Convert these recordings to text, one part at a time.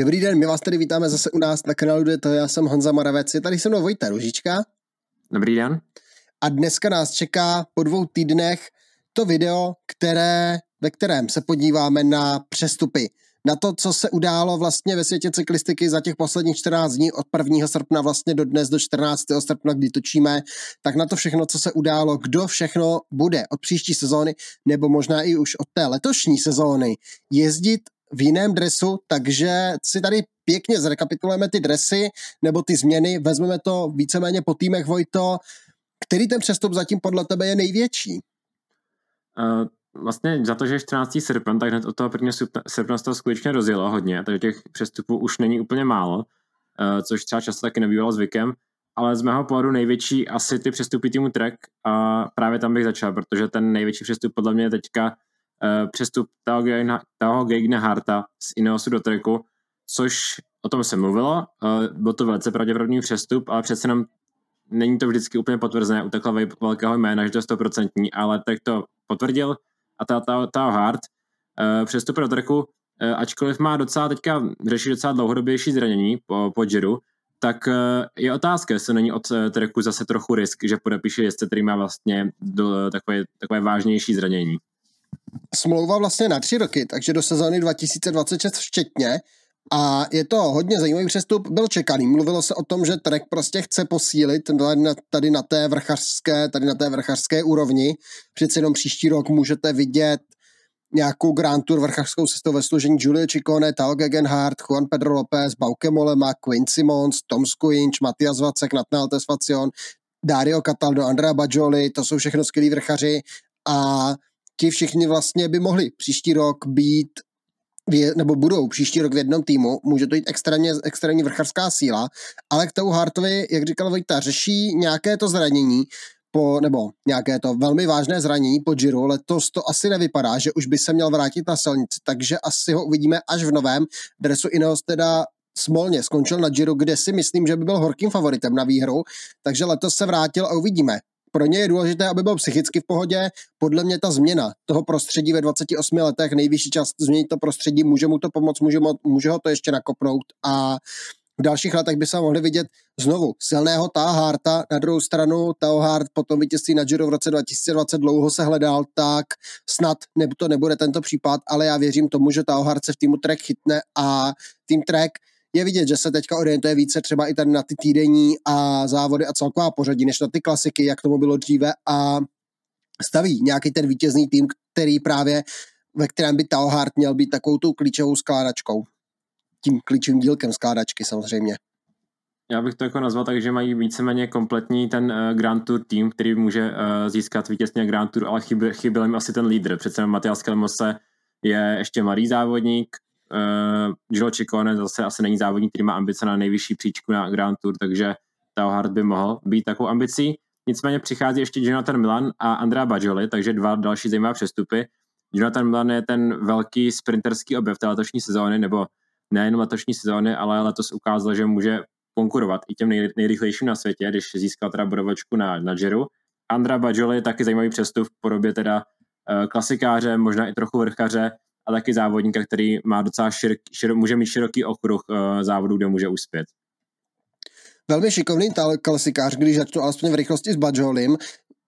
Dobrý den, my vás tady vítáme zase u nás na kanálu to Já jsem Honza Moravec, je tady se mnou Vojta Ružička. Dobrý den. A dneska nás čeká po dvou týdnech to video, které, ve kterém se podíváme na přestupy. Na to, co se událo vlastně ve světě cyklistiky za těch posledních 14 dní od 1. srpna vlastně do dnes do 14. srpna, kdy točíme, tak na to všechno, co se událo, kdo všechno bude od příští sezóny, nebo možná i už od té letošní sezóny jezdit v jiném dresu, takže si tady pěkně zrekapitulujeme ty dresy nebo ty změny, vezmeme to víceméně po týmech Vojto. Který ten přestup zatím podle tebe je největší? Uh, vlastně za to, že je 14. srpen, tak hned od toho 1. srpna se to skutečně rozjelo hodně, takže těch přestupů už není úplně málo, uh, což třeba často taky nebývalo zvykem, ale z mého pohledu největší asi ty přestupy týmu Trek a právě tam bych začal, protože ten největší přestup podle mě je teďka přestup Taho Geigna Harta z Ineosu do Treku, což o tom se mluvilo, uh, byl to velice pravděpodobný přestup, ale přece jenom není to vždycky úplně potvrzené u takhle velkého jména, že to je stoprocentní, ale tak to potvrdil a ta, ta, ta Hart uh, přestup do Treku, ačkoliv má docela teďka řeší docela dlouhodobější zranění po, po Jiru, tak je otázka, jestli není od Treku zase trochu risk, že podepíše jezdce, který má vlastně do, takové, takové vážnější zranění smlouva vlastně na tři roky, takže do sezóny 2026 včetně. A je to hodně zajímavý přestup, byl čekaný. Mluvilo se o tom, že Trek prostě chce posílit tady na té vrchařské, tady na té vrchařské úrovni. Přeci jenom příští rok můžete vidět nějakou Grand Tour vrchařskou cestou ve složení Julio Ciccone, Tal Gegenhardt, Juan Pedro López, Bauke Molema, Quinn Simons, Tom Skuinč, Matias Vacek, Natnal Tesfacion, Dario Cataldo, Andrea Bajoli, to jsou všechno skvělí vrchaři a ti všichni vlastně by mohli příští rok být nebo budou příští rok v jednom týmu, může to jít extrémně, extrémně vrchařská síla, ale k tomu Hartovi, jak říkal Vojta, řeší nějaké to zranění, po, nebo nějaké to velmi vážné zranění po Giro, letos to asi nevypadá, že už by se měl vrátit na silnici, takže asi ho uvidíme až v novém. Dresu Ineos teda smolně skončil na Giro, kde si myslím, že by byl horkým favoritem na výhru, takže letos se vrátil a uvidíme pro ně je důležité, aby byl psychicky v pohodě. Podle mě ta změna toho prostředí ve 28 letech, nejvyšší čas změnit to prostředí, může mu to pomoct, může, mu, může ho to ještě nakopnout a v dalších letech by se mohli vidět znovu silného Taharta, na druhou stranu Taohart potom vítězství na Giro v roce 2020 dlouho se hledal, tak snad to nebude tento případ, ale já věřím tomu, že Taohart se v týmu Trek chytne a tým Trek je vidět, že se teďka orientuje více třeba i tady na ty týdenní a závody a celková pořadí, než na ty klasiky, jak tomu bylo dříve a staví nějaký ten vítězný tým, který právě ve kterém by Taohart měl být takovou tou klíčovou skládačkou. Tím klíčovým dílkem skládačky samozřejmě. Já bych to jako nazval tak, že mají víceméně kompletní ten uh, Grand Tour tým, který může uh, získat vítězně Grand Tour, ale chyběl, chyběl jim asi ten lídr. Přece Matias Kelmose je ještě malý závodník, Uh, Giro Ciccone zase asi není závodník, který má ambice na nejvyšší příčku na Grand Tour, takže Tao Hart by mohl být takovou ambicí. Nicméně přichází ještě Jonathan Milan a Andrea Bajoli, takže dva další zajímavé přestupy. Jonathan Milan je ten velký sprinterský objev té letošní sezóny, nebo nejen letošní sezóny, ale letos ukázal, že může konkurovat i těm nej, nejrychlejším na světě, když získal teda bodovačku na, na Giro. Andrea Bajoli je taky zajímavý přestup v podobě teda uh, klasikáře, možná i trochu vrchaře, a taky závodníka, který má docela širok, širok, může mít široký okruh uh, závodů, kde může uspět. Velmi šikovný klasikář, když začnu alespoň v rychlosti s Bajolim,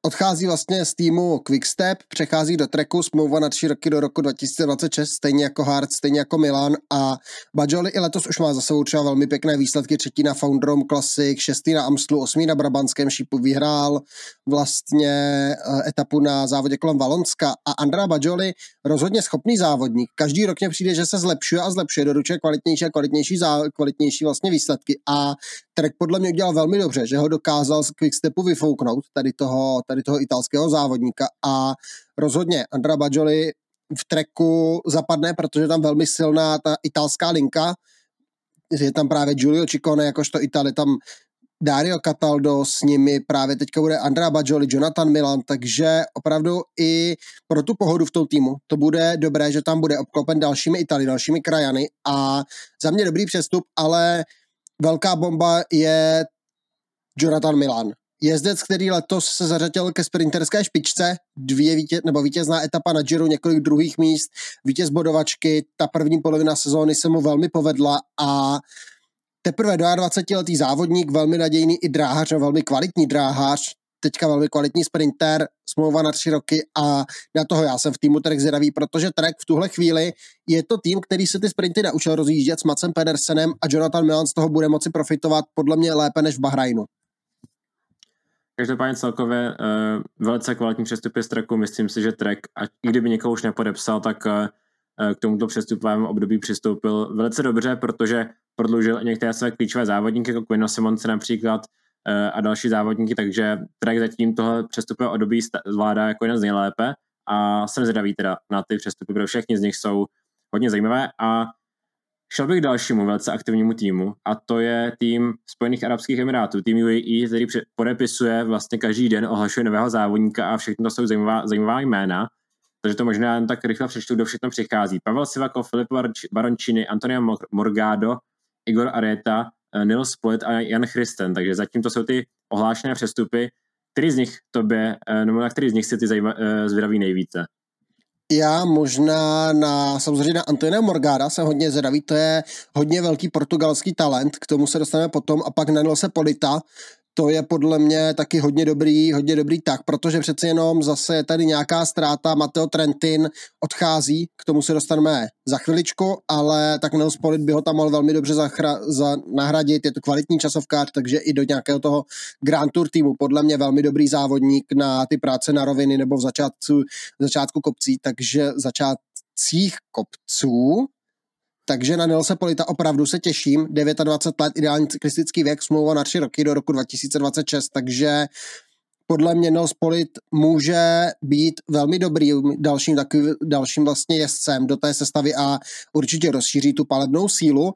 Odchází vlastně z týmu Quickstep, přechází do treku, smlouva na tři roky do roku 2026, stejně jako Hart, stejně jako Milan a Bajoli i letos už má za sebou třeba velmi pěkné výsledky, třetí na Foundrom Classic, šestý na Amstlu, osmý na Brabantském šípu, vyhrál vlastně eh, etapu na závodě kolem Valonska a Andra Bajoli rozhodně schopný závodník. Každý rok mě přijde, že se zlepšuje a zlepšuje, doručuje kvalitnější a kvalitnější, zá, kvalitnější vlastně výsledky a Trek podle mě udělal velmi dobře, že ho dokázal z Quickstepu vyfouknout, tady toho, tady toho italského závodníka a rozhodně Andra Bajoli v treku zapadne, protože tam velmi silná ta italská linka, je tam právě Giulio Ciccone, jakožto Itali, tam Dario Cataldo, s nimi právě teďka bude Andrea Bajoli, Jonathan Milan, takže opravdu i pro tu pohodu v tom týmu to bude dobré, že tam bude obklopen dalšími Itali, dalšími krajany a za mě dobrý přestup, ale velká bomba je Jonathan Milan jezdec, který letos se zařadil ke sprinterské špičce, dvě vítě, nebo vítězná etapa na Giro, několik druhých míst, vítěz bodovačky, ta první polovina sezóny se mu velmi povedla a teprve 22-letý závodník, velmi nadějný i dráhař, velmi kvalitní dráhař, teďka velmi kvalitní sprinter, smlouva na tři roky a na toho já jsem v týmu Trek zvědavý, protože Trek v tuhle chvíli je to tým, který se ty sprinty naučil rozjíždět s Macem Pedersenem a Jonathan Milan z toho bude moci profitovat podle mě lépe než v Bahrajnu. Každopádně celkově uh, velice kvalitní přestupy z Treku. Myslím si, že Trek, a i kdyby někoho už nepodepsal, tak uh, k tomuto přestupovému období přistoupil velice dobře, protože prodloužil některé své klíčové závodníky, jako Quinn Simonce například, uh, a další závodníky, takže Trek zatím tohle přestupové období zvládá jako jeden z nejlépe. A jsem zvědavý teda na ty přestupy, protože všechny z nich jsou hodně zajímavé. A Šel bych k dalšímu velice aktivnímu týmu a to je tým Spojených Arabských Emirátů, tým UAE, který podepisuje vlastně každý den, ohlašuje nového závodníka a všechno to jsou zajímavá, zajímavá jména. Takže to možná jen tak rychle přečtu, kdo všechno přichází. Pavel Sivakov, Filip Baroncini, Antonio Morgado, Igor Areta, eh, Nils Split a Jan Christen. Takže zatím to jsou ty ohlášené přestupy. Který z nich tobě, eh, nebo na který z nich si ty eh, zvědaví nejvíce? Já možná na, samozřejmě na Antoine Morgara jsem hodně zvědavý, to je hodně velký portugalský talent, k tomu se dostaneme potom a pak na Nilse Polita, to je podle mě taky hodně dobrý, hodně dobrý tak, protože přeci jenom zase je tady nějaká ztráta, Mateo Trentin odchází, k tomu se dostaneme za chviličku, ale tak Nils Polit by ho tam mohl velmi dobře zachra, za, nahradit, je to kvalitní časovkář, takže i do nějakého toho Grand Tour týmu, podle mě velmi dobrý závodník na ty práce na roviny nebo v začátku, v začátku kopcí, takže začátcích kopců, takže na Nilse Polita opravdu se těším. 29 let, ideální cyklistický věk, smlouva na tři roky do roku 2026, takže podle mě Nils Polit může být velmi dobrý dalším, takový, dalším vlastně jezdcem do té sestavy a určitě rozšíří tu palebnou sílu.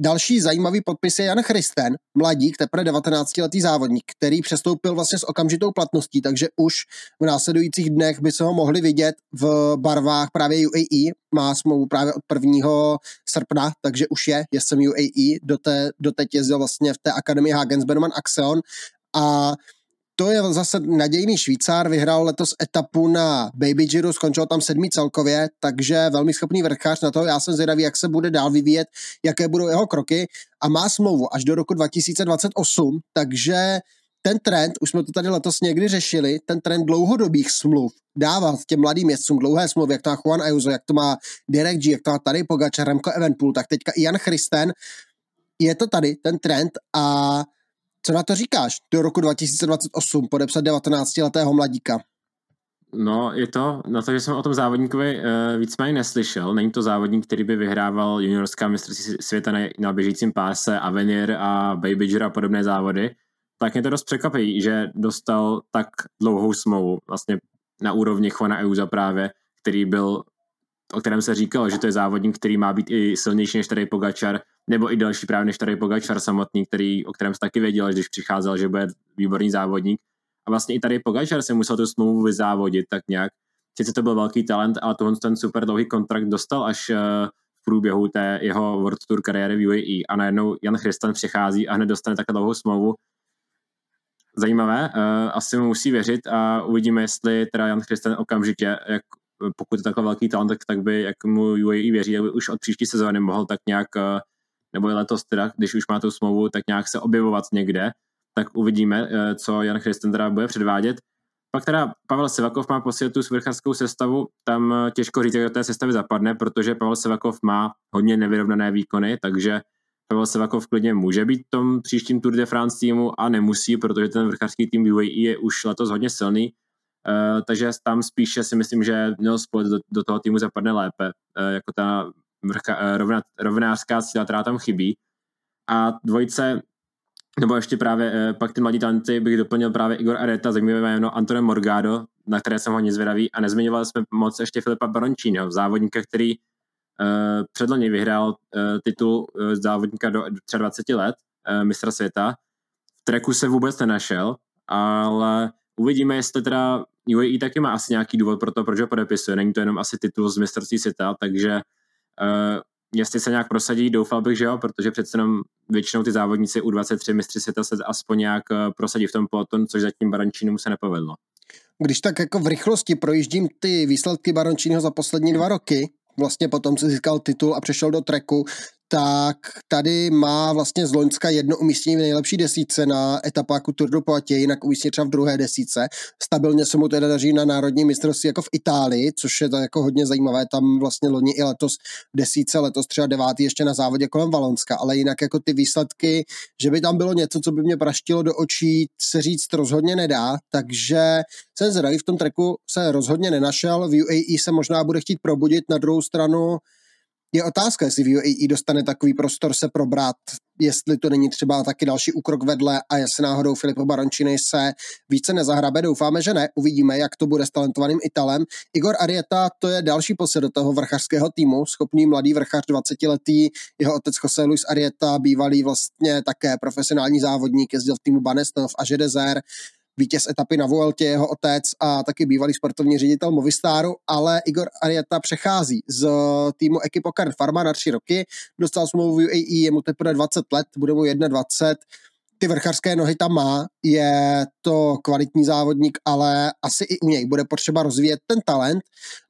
Další zajímavý podpis je Jan Christen, mladík, teprve 19-letý závodník, který přestoupil vlastně s okamžitou platností, takže už v následujících dnech by se ho mohli vidět v barvách právě UAE. Má smlouvu právě od 1. srpna, takže už je jezdcem UAE. Do té, doteď jezdil vlastně v té akademii Hagensberman Axeon a to je zase nadějný Švýcar, vyhrál letos etapu na Baby Giro, skončil tam sedmý celkově, takže velmi schopný vrchář na to. Já jsem zvědavý, jak se bude dál vyvíjet, jaké budou jeho kroky a má smlouvu až do roku 2028, takže ten trend, už jsme to tady letos někdy řešili, ten trend dlouhodobých smluv dávat těm mladým jezdcům dlouhé smlouvy, jak to má Juan Ayuso, jak to má Derek G, jak to má tady Pogačar, Remco Evenpool, tak teďka i Jan Christen, je to tady ten trend a co na to říkáš? Do roku 2028 podepsat 19-letého mladíka. No, je to, na to, že jsem o tom závodníkovi uh, víceméně neslyšel. Není to závodník, který by vyhrával juniorská mistrovství světa na, na běžícím páse, Avenir a Baby a podobné závody. Tak mě to dost překvapí, že dostal tak dlouhou smlouvu, vlastně na úrovni Juana Euza právě, který byl, o kterém se říkalo, že to je závodník, který má být i silnější než tady Pogačar, nebo i další právě než tady Pogačar samotný, který, o kterém se taky věděl, když přicházel, že bude výborný závodník. A vlastně i tady Pogačar se musel tu smlouvu vyzávodit tak nějak. Sice to byl velký talent, ale tohle ten super dlouhý kontrakt dostal až eh, v průběhu té jeho World Tour kariéry v UAE a najednou Jan Christian přichází a hned dostane takhle dlouhou smlouvu. Zajímavé, uh, asi mu musí věřit a uvidíme, jestli teda Jan Christian okamžitě, jak, pokud je takhle velký talent, tak, tak by, jak mu UAE věří, aby už od příští sezóny mohl tak nějak uh, nebo letos teda, když už má tu smlouvu, tak nějak se objevovat někde, tak uvidíme, eh, co Jan Christen teda bude předvádět. Pak teda Pavel Sevakov má posílit tu svrchařskou sestavu, tam eh, těžko říct, jak do té sestavy zapadne, protože Pavel Sevakov má hodně nevyrovnané výkony, takže Pavel Sevakov klidně může být v tom příštím Tour de France týmu a nemusí, protože ten vrchařský tým UAE je už letos hodně silný, Uh, takže tam spíše si myslím, že měl spojit do, do toho týmu zapadne lépe, uh, jako ta vrcha, eh, rovna, rovnářská síla, která tam chybí. A dvojice, nebo ještě právě eh, pak ty mladí talenty bych doplnil právě Igor Areta, zajímavé jméno Antone Morgado, na které jsem hodně zvědavý a nezmiňovali jsme moc ještě Filipa Barončího, závodníka, který uh, předloni vyhrál uh, titul uh, závodníka do 23 let, uh, mistra světa. V treku se vůbec nenašel, ale uvidíme, jestli teda UAE taky má asi nějaký důvod pro to, proč ho podepisuje. Není to jenom asi titul z mistrovství světa, takže Uh, jestli se nějak prosadí, doufal bych, že jo, protože přece jenom většinou ty závodníci u 23 mistři světa se aspoň nějak eh, prosadí v tom pelotonu, což zatím Barančínu se nepovedlo. Když tak jako v rychlosti projíždím ty výsledky Barončího za poslední dva roky, vlastně potom se získal titul a přešel do treku, tak tady má vlastně z Loňska jedno umístění v nejlepší desíce na etapáku Tour de Poitiers, jinak umístění třeba v druhé desíce. Stabilně se mu teda daří na národní mistrovství jako v Itálii, což je to jako hodně zajímavé, tam vlastně loni i letos desíce, letos třeba devátý ještě na závodě kolem Valonska, ale jinak jako ty výsledky, že by tam bylo něco, co by mě praštilo do očí, se říct rozhodně nedá, takže jsem zradý v tom treku se rozhodně nenašel, v UAE se možná bude chtít probudit, na druhou stranu je otázka, jestli v UAE dostane takový prostor se probrat, jestli to není třeba taky další úkrok vedle a jestli náhodou Filipo Barončiny se více nezahrabe. Doufáme, že ne. Uvidíme, jak to bude s talentovaným Italem. Igor Arieta, to je další posed do toho vrchařského týmu, schopný mladý vrchař 20-letý, jeho otec Jose Luis Arieta, bývalý vlastně také profesionální závodník, jezdil v týmu Banestov a Žedezer vítěz etapy na Vueltě, jeho otec a taky bývalý sportovní ředitel Movistaru, ale Igor Arieta přechází z týmu Equipo Karen Pharma na tři roky, dostal smlouvu UAE, je mu teprve 20 let, bude mu 21, ty vrchařské nohy tam má, je to kvalitní závodník, ale asi i u něj bude potřeba rozvíjet ten talent.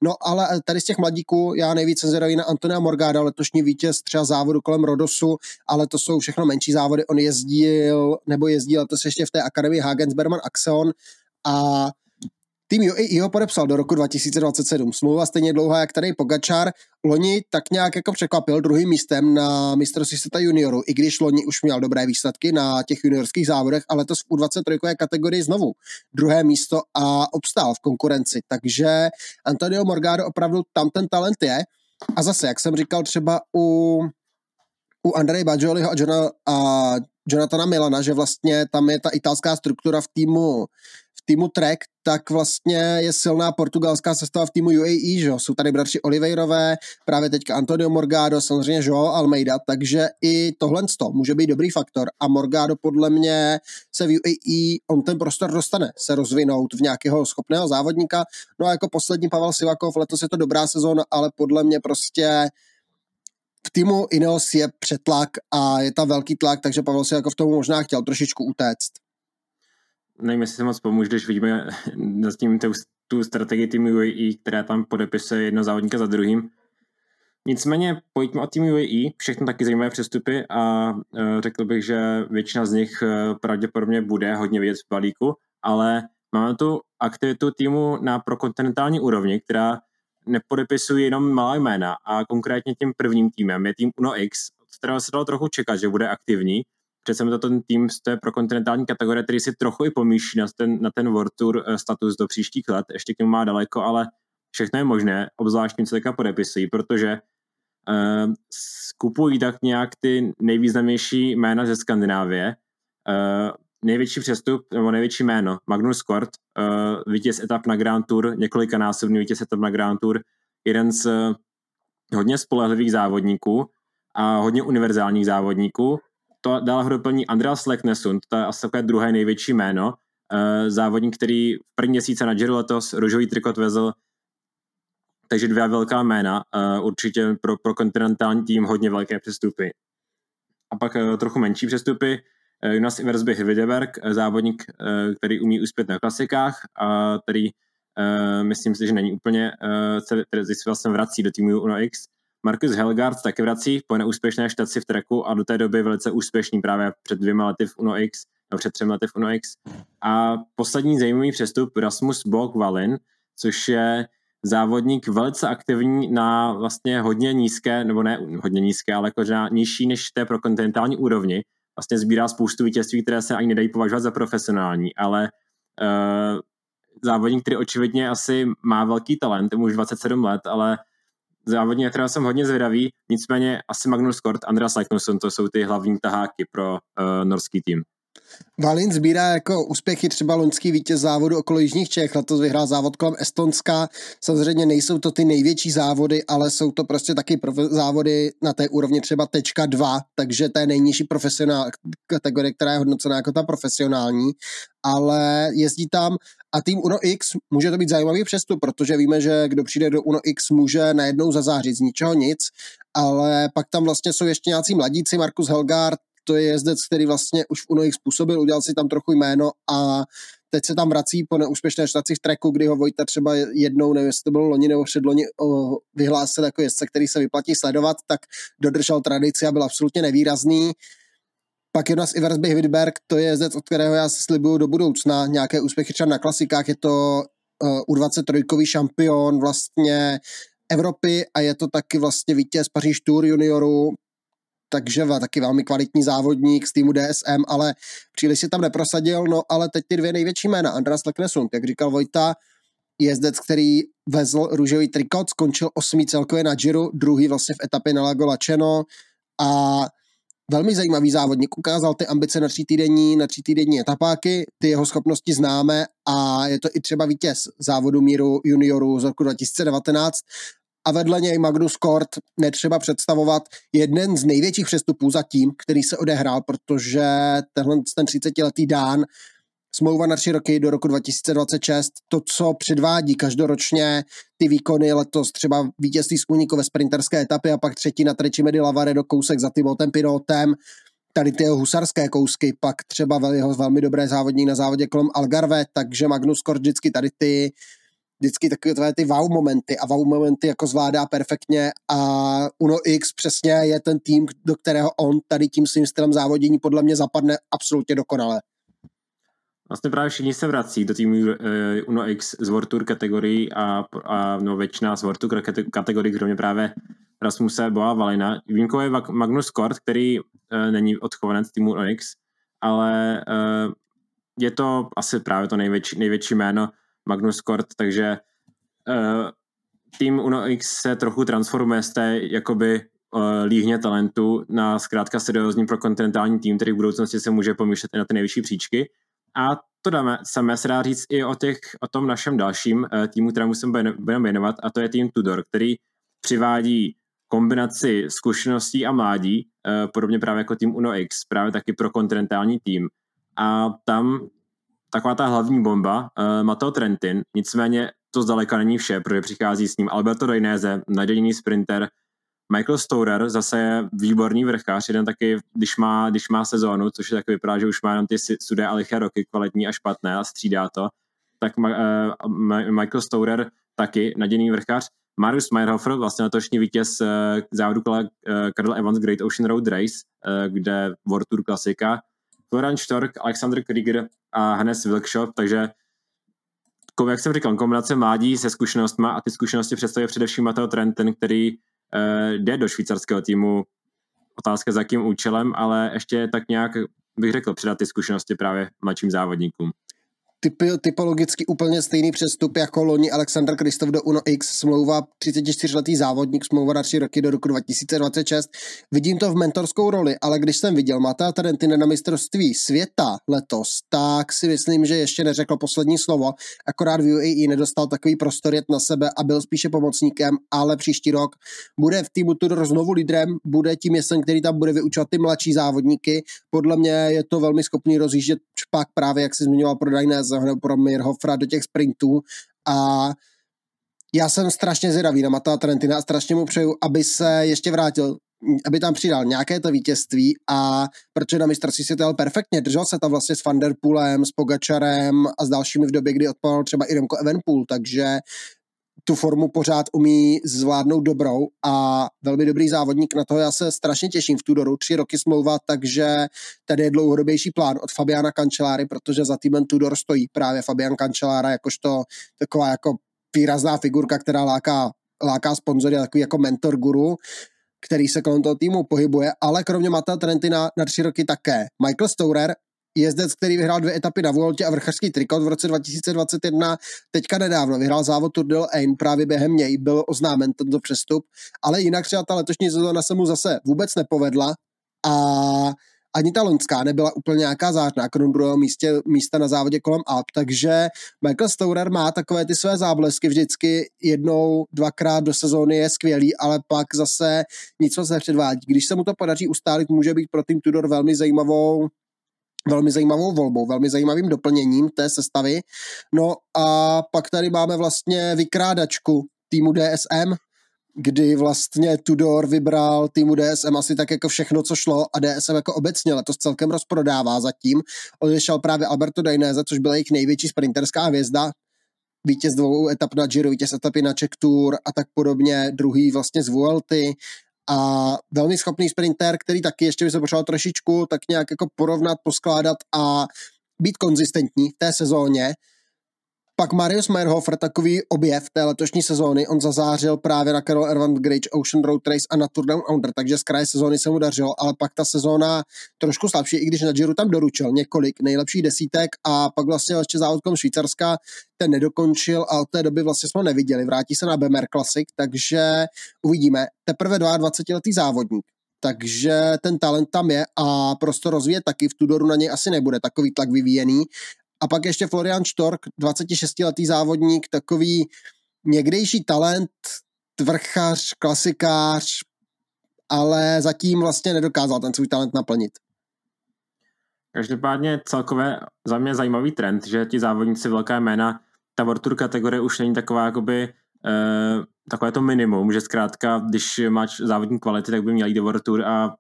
No ale tady z těch mladíků já nejvíce zvědavý na Antonia Morgada, letošní vítěz třeba závodu kolem Rodosu, ale to jsou všechno menší závody. On jezdil, nebo jezdil letos ještě v té akademii Hagensberman Axeon a Tým UAE ho podepsal do roku 2027. Smlouva stejně dlouhá, jak tady Pogačar. Loni tak nějak jako překvapil druhým místem na mistrovství světa juniorů, i když loni už měl dobré výsledky na těch juniorských závodech, ale to v U23 kategorii znovu druhé místo a obstál v konkurenci. Takže Antonio Morgado opravdu tam ten talent je. A zase, jak jsem říkal třeba u, u Andrej Bajoliho a, Johna, a Jonathana Milana, že vlastně tam je ta italská struktura v týmu týmu Trek, tak vlastně je silná portugalská sestava v týmu UAE, že Jsou tady bratři Oliveirové, právě teďka Antonio Morgado, samozřejmě Joao Almeida, takže i tohle může být dobrý faktor. A Morgado podle mě se v UAE, on ten prostor dostane se rozvinout v nějakého schopného závodníka. No a jako poslední Pavel Sivakov, letos je to dobrá sezóna, ale podle mě prostě v týmu Ineos je přetlak a je tam velký tlak, takže Pavel Sivakov tomu možná chtěl trošičku utéct nevím, jestli se moc pomůže, když vidíme zatím tu, tu strategii týmu UAE, která tam podepisuje jedno závodníka za druhým. Nicméně pojďme o týmu UAE, všechno taky zajímavé přestupy a uh, řekl bych, že většina z nich uh, pravděpodobně bude hodně vidět v balíku, ale máme tu aktivitu týmu na prokontinentální úrovni, která nepodepisuje jenom malá jména a konkrétně tím prvním týmem je tým Uno X, od kterého se dalo trochu čekat, že bude aktivní, přece to ten tým z té pro kontinentální kategorie, který si trochu i pomíší na ten, na ten World Tour eh, status do příštích let, ještě k němu má daleko, ale všechno je možné, obzvlášť tím, co teďka podepisují, protože uh, skupují tak nějak ty nejvýznamnější jména ze Skandinávie. Uh, největší přestup, nebo největší jméno, Magnus Kort, uh, vítěz etap na Grand Tour, několikanásobný vítěz etap na Grand Tour, jeden z uh, hodně spolehlivých závodníků a hodně univerzálních závodníků, to dál ho doplní Andreas Leknesund, to je asi takové druhé největší jméno, uh, závodník, který v první měsíce na Giro letos růžový trikot vezl, takže dvě velká jména, uh, určitě pro, pro kontinentální tým hodně velké přestupy. A pak uh, trochu menší přestupy, Jonas Iversby Hvideberg, závodník, který umí uspět na klasikách a který myslím si, že není úplně, se, se vlastně vrací do týmu Uno X, Marcus Helgard taky vrací po neúspěšné štaci v treku a do té doby velice úspěšný právě před dvěma lety v Uno X, nebo před třemi lety v Uno X. A poslední zajímavý přestup Rasmus Bog Valin, což je závodník velice aktivní na vlastně hodně nízké, nebo ne hodně nízké, ale jako na nižší než té pro kontinentální úrovni. Vlastně sbírá spoustu vítězství, které se ani nedají považovat za profesionální, ale uh, závodník, který očividně asi má velký talent, už 27 let, ale závodní, na kterého jsem hodně zvědavý, nicméně asi Magnus Kort, Andreas Leiknusson, to jsou ty hlavní taháky pro uh, norský tým. Valin sbírá jako úspěchy třeba loňský vítěz závodu okolo Jižních Čech, letos vyhrál závod kolem Estonska. Samozřejmě nejsou to ty největší závody, ale jsou to prostě taky závody na té úrovni třeba tečka 2, takže to je nejnižší profesionál kategorie, která je hodnocená jako ta profesionální, ale jezdí tam a tým Uno X může to být zajímavý přestup, protože víme, že kdo přijde do Uno X může najednou zazářit z ničeho nic, ale pak tam vlastně jsou ještě nějací mladíci, Markus Helgard, to je jezdec, který vlastně už v Uno X působil, udělal si tam trochu jméno a teď se tam vrací po neúspěšné štaci v treku, kdy ho Vojta třeba jednou, nevím, jestli to bylo loni nebo předloni, vyhlásil jako jezdce, který se vyplatí sledovat, tak dodržel tradici a byl absolutně nevýrazný. Pak Jonas Iversby Hvidberg, to je jezdec, od kterého já si slibuju do budoucna nějaké úspěchy třeba na klasikách, je to uh, U23 šampion vlastně Evropy a je to taky vlastně vítěz Paříž Tour junioru, takže taky velmi kvalitní závodník z týmu DSM, ale příliš si tam neprosadil, no ale teď ty dvě největší jména, Andras Leknesund, jak říkal Vojta, jezdec, který vezl růžový trikot, skončil osmý celkově na Giro, druhý vlastně v etapě na Lago Laceno. A velmi zajímavý závodník, ukázal ty ambice na tří týdenní, na tří týdenní etapáky, ty jeho schopnosti známe a je to i třeba vítěz závodu míru juniorů z roku 2019 a vedle něj Magnus Kort netřeba představovat jeden z největších přestupů zatím, který se odehrál, protože tenhle ten 30-letý Dán smlouva na tři roky do roku 2026, to, co předvádí každoročně ty výkony letos, třeba vítězství z úniku ve sprinterské etapě a pak třetí na Treči Medi do kousek za Timotem Pinotem, tady ty jeho husarské kousky, pak třeba jeho velmi dobré závodní na závodě kolem Algarve, takže Magnus Kort vždycky tady ty vždycky takové ty wow momenty a wow momenty jako zvládá perfektně a Uno X přesně je ten tým, do kterého on tady tím svým stylem závodění podle mě zapadne absolutně dokonale. Vlastně právě všichni se vrací do týmu uh, Uno X z World Tour kategorií a, a no, většina z World Tour kategorií, kromě právě Rasmuse Boa Valina. Výjimkou je Magnus Kort, který uh, není odchovanec týmu Uno X, ale uh, je to asi právě to největší, největší jméno Magnus Kort, takže uh, tým Uno X se trochu transformuje z té jakoby uh, líhně talentu na zkrátka seriózní pro kontinentální tým, který v budoucnosti se může pomýšlet i na ty nejvyšší příčky. A to dáme, samé se dá říct i o, těch, o tom našem dalším uh, týmu, kterému se budeme věnovat, a to je tým Tudor, který přivádí kombinaci zkušeností a mládí, podobně právě jako tým Uno X, právě taky pro kontinentální tým. A tam taková ta hlavní bomba, uh, Matteo Trentin, nicméně to zdaleka není vše, protože přichází s ním Alberto Dainese, nadějný sprinter, Michael Storer zase je výborný vrchář, jeden taky, když má, když má sezónu, což je taky vypadá, že už má jenom ty sudé a liché roky, kvalitní a špatné a střídá to, tak uh, Michael Storer taky nadějný vrchář. Marius Meyerhofer, vlastně letošní vítěz uh, závodu kola uh, Karl Evans Great Ocean Road Race, uh, kde World Tour klasika, Florian Stork, Alexander Krieger a Hannes Wilkshop, takže jak jsem říkal, kombinace mládí se zkušenostmi a ty zkušenosti představuje především Mateo Trenten, který uh, jde do švýcarského týmu. Otázka za jakým účelem, ale ještě tak nějak bych řekl předat ty zkušenosti právě mladším závodníkům typy, typologicky úplně stejný přestup jako loni Alexander Kristof do Uno X, smlouva 34-letý závodník, smlouva na 3 roky do roku 2026. Vidím to v mentorskou roli, ale když jsem viděl Matea Tarentina na mistrovství světa letos, tak si myslím, že ještě neřekl poslední slovo, akorát v UAE nedostal takový prostor jet na sebe a byl spíše pomocníkem, ale příští rok bude v týmu Tudor znovu lídrem, bude tím jeseň, který tam bude vyučovat ty mladší závodníky. Podle mě je to velmi schopný rozjíždět pak právě, jak si zmiňoval pro Dajné zahrnul pro Mirhofra do těch sprintů a já jsem strašně zvědavý na Mata Trentina a strašně mu přeju, aby se ještě vrátil, aby tam přidal nějaké to vítězství a protože na mistrovství si to perfektně, držel se tam vlastně s Vanderpoolem, s Pogačarem a s dalšími v době, kdy odpadal třeba i Remco Evenpool, takže tu formu pořád umí zvládnout dobrou a velmi dobrý závodník, na toho já se strašně těším v Tudoru, tři roky smlouva, takže tady je dlouhodobější plán od Fabiana Kančeláry, protože za týmem Tudor stojí právě Fabian Kančelára jakožto taková jako výrazná figurka, která láká, láká sponzory, takový jako mentor guru, který se kolem toho týmu pohybuje, ale kromě Mata Trentina na tři roky také. Michael Stourer, jezdec, který vyhrál dvě etapy na Vueltě a vrchařský trikot v roce 2021, teďka nedávno vyhrál závod Tour de Ain, právě během něj byl oznámen tento přestup, ale jinak třeba ta letošní sezóna se mu zase vůbec nepovedla a ani ta loňská nebyla úplně nějaká zářná, krom druhého místě, místa na závodě kolem Alp, takže Michael Stourer má takové ty své záblesky vždycky jednou, dvakrát do sezóny je skvělý, ale pak zase nic moc nepředvádí. Když se mu to podaří ustálit, může být pro Team Tudor velmi zajímavou velmi zajímavou volbou, velmi zajímavým doplněním té sestavy. No a pak tady máme vlastně vykrádačku týmu DSM, kdy vlastně Tudor vybral týmu DSM asi tak jako všechno, co šlo a DSM jako obecně letos celkem rozprodává zatím. Odešel právě Alberto Dainese, což byla jejich největší sprinterská hvězda, vítěz dvou etap na Giro, vítěz etapy na Czech Tour a tak podobně, druhý vlastně z Vuelty a velmi schopný sprinter, který taky ještě by se potřeboval trošičku tak nějak jako porovnat, poskládat a být konzistentní v té sezóně. Pak Marius Meyerhofer, takový objev té letošní sezóny, on zazářil právě na Carol Ervan Grange Ocean Road Race a na Tour Down Under, takže z kraje sezóny se mu dařilo, ale pak ta sezóna trošku slabší, i když na Giro tam doručil několik nejlepších desítek a pak vlastně ještě závodkom Švýcarska ten nedokončil a od té doby vlastně jsme ho neviděli. Vrátí se na BMR Classic, takže uvidíme. Teprve 22-letý závodník, takže ten talent tam je a prostor rozvíjet taky v Tudoru na něj asi nebude takový tlak vyvíjený a pak ještě Florian Štork, 26-letý závodník, takový někdejší talent, tvrchař, klasikář, ale zatím vlastně nedokázal ten svůj talent naplnit. Každopádně celkově za mě zajímavý trend, že ti závodníci velká jména, ta World Tour kategorie už není taková jakoby eh, takové to minimum, že zkrátka, když máš závodní kvality, tak by měl jít do World Tour a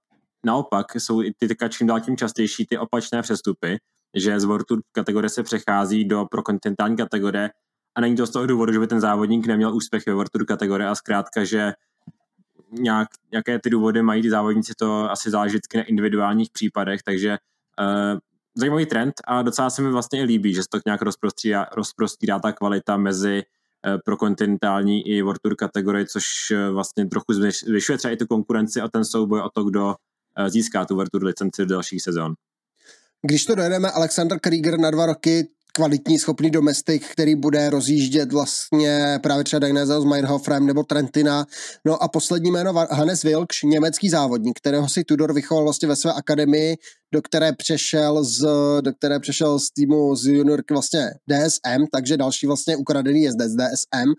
naopak jsou i ty čím dál tím častější ty opačné přestupy, že z World Tour kategorie se přechází do pro kontinentální kategorie. A není to z toho důvodu, že by ten závodník neměl úspěch ve World Tour kategorie. A zkrátka, že nějak, nějaké ty důvody mají ty závodníci, to asi záleží na individuálních případech, takže uh, zajímavý trend a docela se mi vlastně líbí, že se to nějak rozprostírá, rozprostírá ta kvalita mezi uh, pro kontinentální i World Tour kategorii, což uh, vlastně trochu zvyšuje třeba i tu konkurenci a ten souboj o to, kdo získá tu World Tour licenci do dalších sezon. Když to dojedeme, Alexander Krieger na dva roky, kvalitní, schopný domestik, který bude rozjíždět vlastně právě třeba Dainese s Meyerhofrem nebo Trentina. No a poslední jméno Hannes Wilksch, německý závodník, kterého si Tudor vychoval vlastně ve své akademii, do které přešel z, do které přešel z týmu z juniorky vlastně DSM, takže další vlastně ukradený jezdec DSM,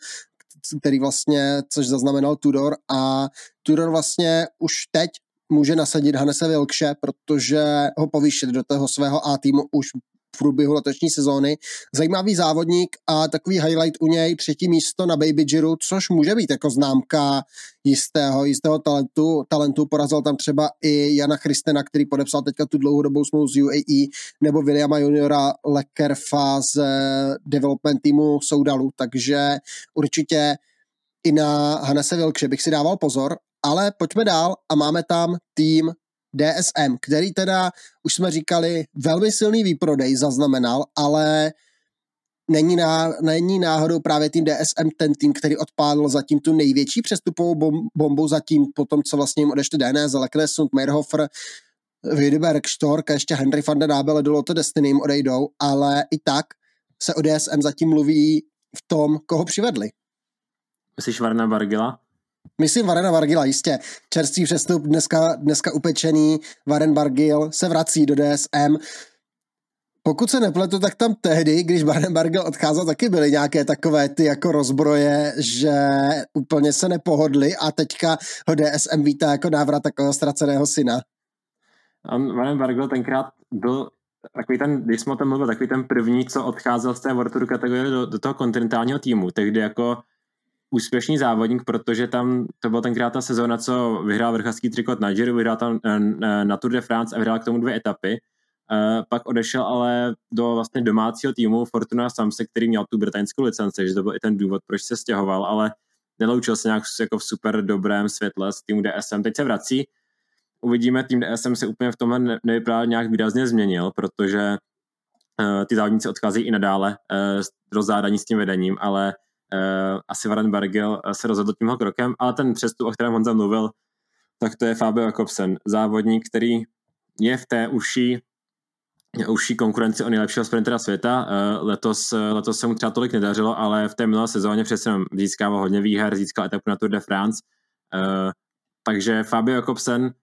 který vlastně, což zaznamenal Tudor a Tudor vlastně už teď může nasadit Hanese Wilkše, protože ho povýšit do toho svého A týmu už v průběhu letošní sezóny. Zajímavý závodník a takový highlight u něj, třetí místo na Baby Giro, což může být jako známka jistého, jistého talentu. talentu. Porazil tam třeba i Jana Christena, který podepsal teďka tu dlouhodobou smlouvu z UAE, nebo Williama juniora Lekerfa z development týmu Soudalu, takže určitě i na Hanese Wilkše bych si dával pozor ale pojďme dál a máme tam tým DSM, který teda, už jsme říkali, velmi silný výprodej zaznamenal, ale není, ná, není náhodou právě tým DSM ten tým, který odpálil zatím tu největší přestupovou bom, bombu zatím po tom, co vlastně jim odešli DNS, Leknesund, Meyerhofer, Wiedeberg, Stork a ještě Henry van der Abel do Lotto Destiny jim odejdou, ale i tak se o DSM zatím mluví v tom, koho přivedli. Myslíš Varna Bargila? Myslím Varena Vargila, jistě. Čerstvý přestup, dneska, dneska upečený. Varen Bargil se vrací do DSM. Pokud se nepletu, tak tam tehdy, když Varen Bargil odcházel, taky byly nějaké takové ty jako rozbroje, že úplně se nepohodli a teďka ho DSM vítá jako návrat takového ztraceného syna. Varen Bargil tenkrát byl takový ten, když jsme o tom mluvili, takový ten první, co odcházel z té World kategorie do, do toho kontinentálního týmu, tehdy jako úspěšný závodník, protože tam to byla tenkrát ta sezóna, co vyhrál vrchářský trikot na Giro, vyhrál tam eh, eh, na Tour de France a vyhrál k tomu dvě etapy. Uh, pak odešel ale do vlastně domácího týmu Fortuna Samse, který měl tu britanskou licenci, že to byl i ten důvod, proč se stěhoval, ale neloučil se nějak jako v super dobrém světle s týmu DSM. Teď se vrací. Uvidíme, tým DSM se úplně v tomhle ne, nevypadá nějak výrazně změnil, protože ty závodníci odchází i nadále rozzádaní s tím vedením, ale asi Warren Bargil se rozhodl tímhle krokem, ale ten přestup, o kterém Honza mluvil, tak to je Fabio Jakobsen, závodník, který je v té uší užší konkurenci o nejlepšího sprintera světa. Uh, letos, letos se mu třeba tolik nedařilo, ale v té minulé sezóně přece jenom získával hodně výher, získal etapu na Tour de France. Takže Fabio Jakobsen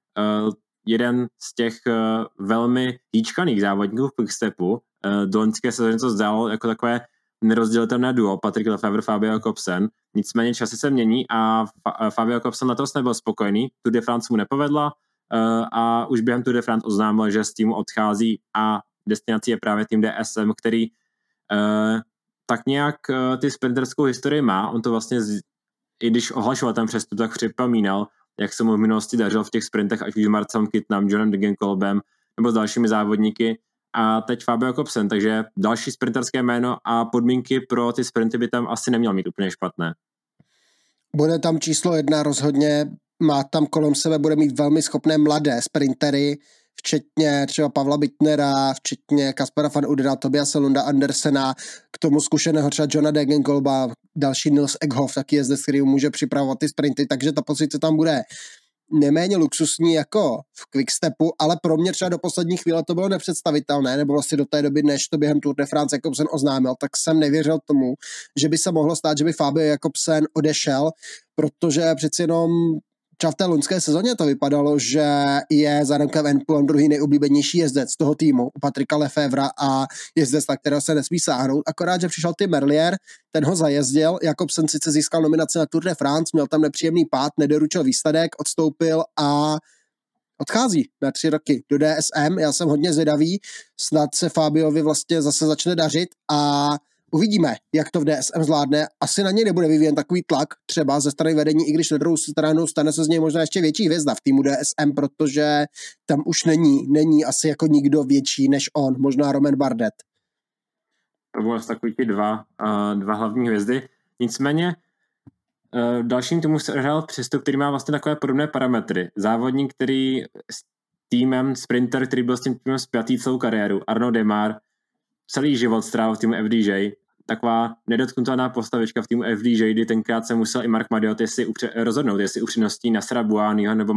jeden z těch velmi hýčkaných závodníků v Quickstepu. Do loňské sezóny to zdálo jako takové nerozdělitelné duo, Patrick Lefebvre, Fabio Jakobsen. Nicméně časy se mění a Fabio Jakobsen letos nebyl spokojený, Tour de France mu nepovedla uh, a už během Tour de France oznámil, že z týmu odchází a destinací je právě tým DSM, který uh, tak nějak ty sprinterskou historii má. On to vlastně, i když ohlašoval ten přestup, tak připomínal, jak se mu v minulosti dařilo v těch sprintech, ať už s Marcem Kitnam, Johnem Degenkolbem nebo s dalšími závodníky a teď Fabio Kopsen, takže další sprinterské jméno a podmínky pro ty sprinty by tam asi neměl mít úplně špatné. Bude tam číslo jedna rozhodně, má tam kolem sebe, bude mít velmi schopné mladé sprintery, včetně třeba Pavla Bittnera, včetně Kaspera van Udena, Tobiasa Lunda Andersena, k tomu zkušeného třeba Johna Degenkolba, další Nils Egghoff, taky jezdec, který může připravovat ty sprinty, takže ta pozice tam bude neméně luxusní jako v Quickstepu, ale pro mě třeba do poslední chvíle to bylo nepředstavitelné, nebo vlastně do té doby, než to během Tour de France Jakobsen oznámil, tak jsem nevěřil tomu, že by se mohlo stát, že by Fabio Jakobsen odešel, protože přeci jenom třeba v té loňské sezóně to vypadalo, že je za Remkem Enpulem druhý nejoblíbenější jezdec toho týmu, Patrika Lefevra a jezdec, na kterého se nesmí sáhnout. Akorát, že přišel Tim Merlier, ten ho zajezdil, Jakobsen sice získal nominaci na Tour de France, měl tam nepříjemný pád, nedoručil výsledek, odstoupil a odchází na tři roky do DSM. Já jsem hodně zvědavý, snad se Fabiovi vlastně zase začne dařit a Uvidíme, jak to v DSM zvládne. Asi na něj nebude vyvíjen takový tlak třeba ze strany vedení, i když na druhou stranu stane se z něj možná ještě větší hvězda v týmu DSM, protože tam už není, není asi jako nikdo větší než on, možná Roman Bardet. To bylo takový ty dva, uh, dva hlavní hvězdy. Nicméně uh, dalším týmu se hrál přestup, který má vlastně takové podobné parametry. Závodník, který s týmem, sprinter, který byl s tím týmem spjatý celou kariéru, Arno Demar, celý život strávil v týmu FDJ, taková nedotknutelná postavička v týmu FDJ, tenkrát se musel i Mark Madiot jestli upře- rozhodnout, jestli upředností Nasra Buányho nebo,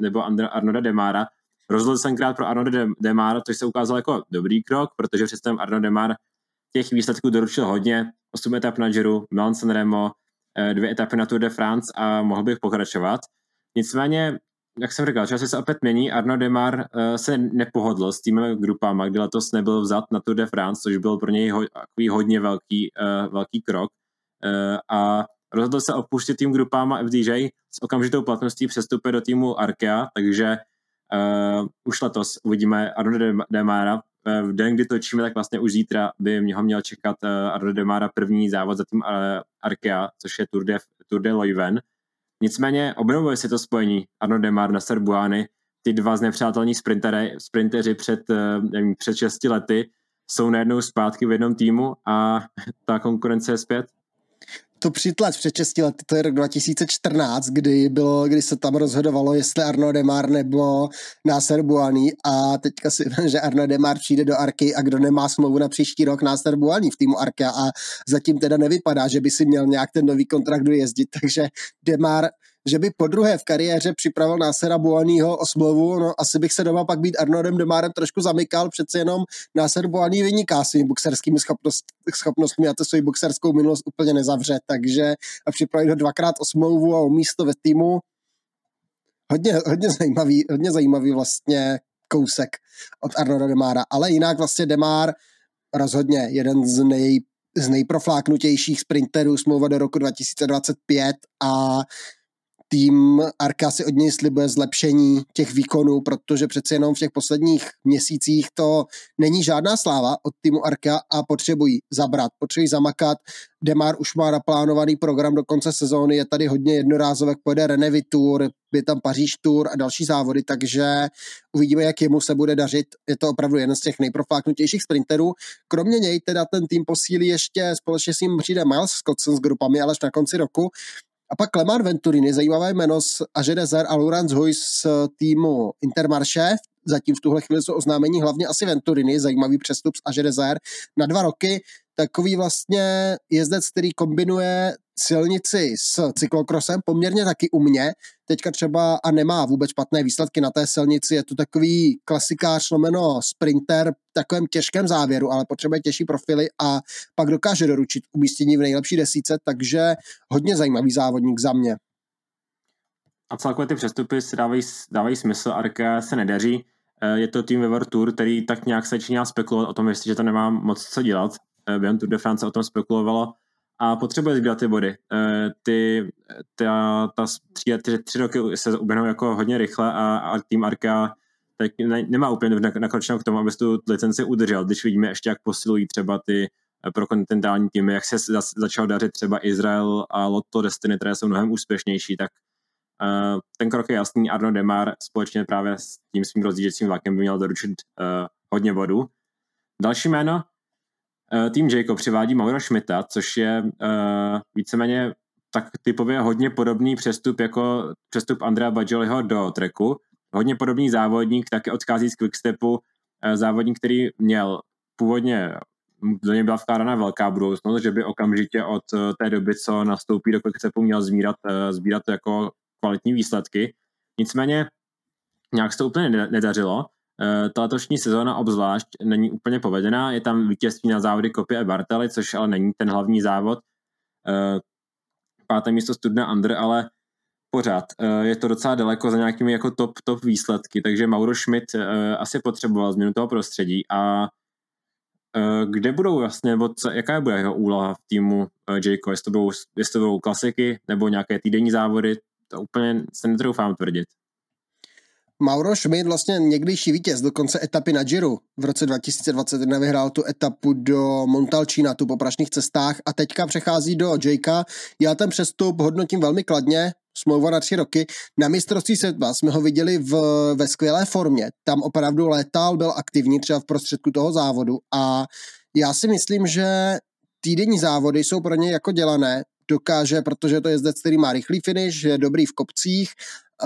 nebo Arnoda Demara. Rozhodl jsem krát pro Arnoda Demara, což se ukázalo jako dobrý krok, protože představím Arno Demar těch výsledků doručil hodně, 8 etap na Giro, Milan Sanremo, eh, dvě etapy na Tour de France a mohl bych pokračovat. Nicméně jak jsem říkal, časy se opět mění. Arno Demar uh, se nepohodl s týmem grupama, kdy letos nebyl vzat na Tour de France, což byl pro něj ho, hodně velký, uh, velký krok. Uh, a rozhodl se opustit tým grupama FDJ s okamžitou platností přestupy do týmu Arkea, takže uh, už letos uvidíme Arno Demara. V den, kdy točíme, tak vlastně už zítra by ho měl čekat Arno Demara první závod za tým Arkea, což je Tour de, Tour de Leuven. Nicméně obnovuje si to spojení Arno Demar na Serbuány, ty dva znepřátelní sprintery, sprinteři před, eh, nevím, před 6 lety jsou najednou zpátky v jednom týmu a ta konkurence je zpět to přitlač před 6 lety, to je rok 2014, kdy, bylo, kdy se tam rozhodovalo, jestli Arno Demar nebo Nasser Buani a teďka si že Arno Demar přijde do Arky a kdo nemá smlouvu na příští rok Nasser Buani v týmu Arka. A zatím teda nevypadá, že by si měl nějak ten nový kontrakt dojezdit, takže Demar že by po druhé v kariéře připravil Násera Buaního o smlouvu, no asi bych se doma pak být Arnoldem Demárem trošku zamykal, přece jenom Náser Buaní vyniká svými boxerskými schopnost, schopnostmi a to svou boxerskou minulost úplně nezavře, takže a připravit ho dvakrát o smlouvu a o místo ve týmu, hodně, hodně zajímavý, hodně zajímavý vlastně kousek od Arnolda Demára, ale jinak vlastně Demár rozhodně jeden z nej z nejprofláknutějších sprinterů smlouva do roku 2025 a tým Arka si od něj slibuje zlepšení těch výkonů, protože přece jenom v těch posledních měsících to není žádná sláva od týmu Arka a potřebují zabrat, potřebují zamakat. Demar už má naplánovaný program do konce sezóny, je tady hodně jednorázovek, pojede Renevy Tour, je tam Paříž Tour a další závody, takže uvidíme, jak jemu se bude dařit. Je to opravdu jeden z těch nejprofláknutějších sprinterů. Kromě něj teda ten tým posílí ještě společně s ním přijde Miles Scottson s grupami, ale až na konci roku. A pak Clemar Venturini, zajímavé jméno z Aže Dezer a Laurence Huys z týmu Intermarché. Zatím v tuhle chvíli jsou oznámení hlavně asi Venturini, zajímavý přestup z Aže Dezer na dva roky takový vlastně jezdec, který kombinuje silnici s cyklokrosem poměrně taky u mě. Teďka třeba a nemá vůbec špatné výsledky na té silnici, je to takový klasikář lomeno sprinter v takovém těžkém závěru, ale potřebuje těžší profily a pak dokáže doručit umístění v nejlepší desíce, takže hodně zajímavý závodník za mě. a celkově ty přestupy si dávají, dávají smysl, Arka se nedaří. Eh, je to tým Weber Tour, který tak nějak se začíná spekulovat o tom, jestli, že to nemá moc co dělat. Eh, během Tour de France o tom spekulovalo a potřebuje sbírat ty body. Ty, ta, ta tři, tři, tři roky se uběhnou jako hodně rychle a, a tým Arka tak ne, nemá úplně nakročeno k tomu, aby tu licenci udržel, když vidíme ještě, jak posilují třeba ty pro kontinentální týmy, jak se začal dařit třeba Izrael a Lotto Destiny, které jsou mnohem úspěšnější, tak uh, ten krok je jasný. Arno Demar společně právě s tím svým rozdížecím vlakem by měl doručit uh, hodně bodů. Další jméno, tým Jacob přivádí Mauro Schmidta, což je uh, víceméně tak typově hodně podobný přestup jako přestup Andrea Bajoliho do treku. Hodně podobný závodník, taky odchází z Quickstepu, závodník, který měl původně do něj byla vkládána velká budoucnost, že by okamžitě od eh, té doby, co nastoupí do Quickstepu, měl sbírat, eh, sbírat jako kvalitní výsledky. Nicméně nějak se to úplně nedařilo. Eh, letošní sezóna obzvlášť není úplně povedená. Je tam vítězství na závody Kopy a Bartely, což ale není ten hlavní závod. Páté místo Studna Under, ale pořád. Je to docela daleko za nějakými jako top, top výsledky, takže Mauro Schmidt asi potřeboval změnu toho prostředí a Eh, kde budou vlastně, nebo co, jaká bude jeho úloha v týmu Jayco, jestli to, budou, jestli to budou klasiky nebo nějaké týdenní závody, to úplně se netroufám tvrdit. Mauro Schmidt, vlastně někdejší vítěz dokonce etapy na Giro v roce 2021 vyhrál tu etapu do Montalcina, tu po prašných cestách a teďka přechází do Jakea. Já ten přestup hodnotím velmi kladně, smlouva na tři roky. Na mistrovství světa jsme ho viděli v, ve skvělé formě. Tam opravdu létal, byl aktivní třeba v prostředku toho závodu a já si myslím, že týdenní závody jsou pro ně jako dělané, dokáže, protože to je jezdec, který má rychlý finish, je dobrý v kopcích,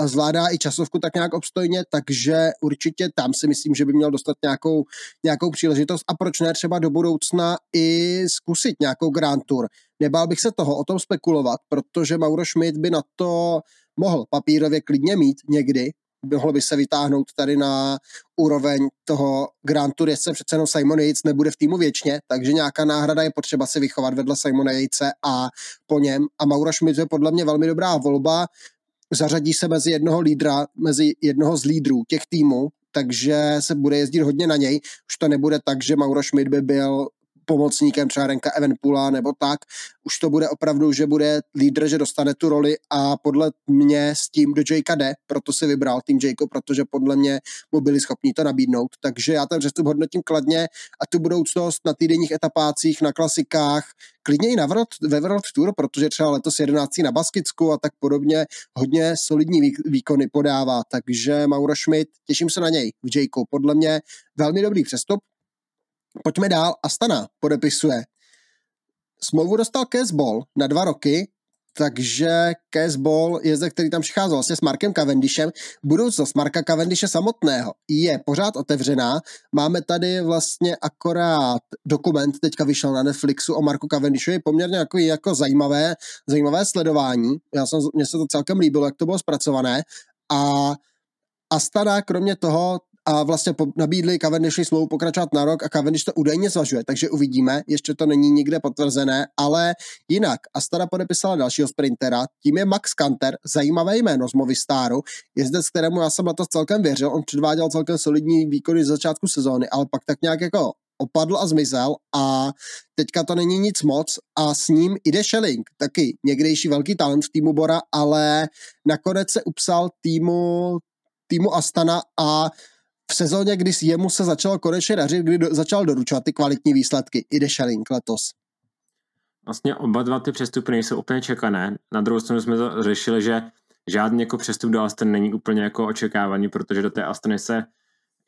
zvládá i časovku tak nějak obstojně, takže určitě tam si myslím, že by měl dostat nějakou, nějakou příležitost. A proč ne třeba do budoucna i zkusit nějakou Grand Tour. Nebál bych se toho o tom spekulovat, protože Mauro Schmidt by na to mohl papírově klidně mít někdy, mohlo by se vytáhnout tady na úroveň toho Grand Tour jezdce, přece jenom Simon Yates nebude v týmu věčně, takže nějaká náhrada je potřeba si vychovat vedle Simona Yatese a po něm. A Mauro Schmidt je podle mě velmi dobrá volba, zařadí se mezi jednoho lídra, mezi jednoho z lídrů těch týmů, takže se bude jezdit hodně na něj. Už to nebude tak, že Mauro Schmidt by byl pomocníkem třeba Renka Evenpula nebo tak. Už to bude opravdu, že bude lídr, že dostane tu roli a podle mě s tím do Jakea jde, proto si vybral tým Jakeo, protože podle mě mu byli schopni to nabídnout. Takže já ten přestup hodnotím kladně a tu budoucnost na týdenních etapácích, na klasikách, klidně i na World, ve World Tour, protože třeba letos 11. na Baskicku a tak podobně hodně solidní výkony podává, takže Mauro Schmidt, těším se na něj v Jakeu. Podle mě velmi dobrý přestup, Pojďme dál. Astana podepisuje. Smlouvu dostal Caseball na dva roky, takže Caseball je zde, který tam přicházel vlastně s Markem Cavendishem. Budoucnost Marka Cavendishe samotného je pořád otevřená. Máme tady vlastně akorát dokument, teďka vyšel na Netflixu o Marku Cavendishovi, poměrně jako, jako zajímavé, zajímavé sledování. Já jsem, mně se to celkem líbilo, jak to bylo zpracované. A Astana kromě toho a vlastně nabídli Cavendishovi smlouvu pokračovat na rok a Cavendish to údajně zvažuje, takže uvidíme, ještě to není nikde potvrzené, ale jinak. Astana podepisala dalšího sprintera, tím je Max Kanter, zajímavé jméno z Movistaru, jezdec, kterému já jsem na to celkem věřil, on předváděl celkem solidní výkony z začátku sezóny, ale pak tak nějak jako opadl a zmizel a teďka to není nic moc a s ním jde Schelling, taky někdejší velký talent v týmu Bora, ale nakonec se upsal týmu týmu Astana a v sezóně, kdy jemu se začalo konečně dařit, kdy do, začal doručovat ty kvalitní výsledky, i Deschalink letos. Vlastně oba dva ty přestupy nejsou úplně čekané. Na druhou stranu jsme to řešili, že žádný jako přestup do Astany není úplně jako očekávaný, protože do té Astany se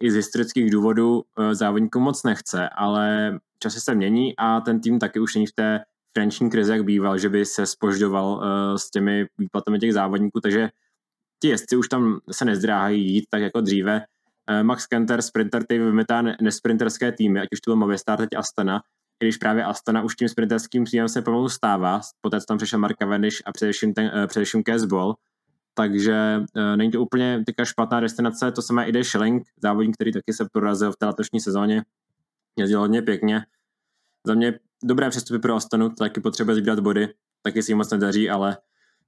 i z historických důvodů eh, závodníků moc nechce, ale časy se mění a ten tým taky už není v té finanční krizi, jak býval, že by se spoždoval uh, s těmi výplatami těch závodníků, takže ti jezdci už tam se nezdráhají jít tak jako dříve. Eh, Max Kenter, sprinter, který vymetá nesprinterské týmy, ať už to byl Movistar, teď Astana, i když právě Astana už tím sprinterským týmem se pomalu stává, poté co tam přišel Mark Cavendish a především, ten, uh, především Casball, takže uh, není to úplně teďka špatná destinace, to samé ide Schilling, závodník, který taky se prorazil v té letošní sezóně, jezdil hodně pěkně. Za mě dobré přestupy pro Astanu, taky potřebuje sbírat body, taky si jim moc nedaří, ale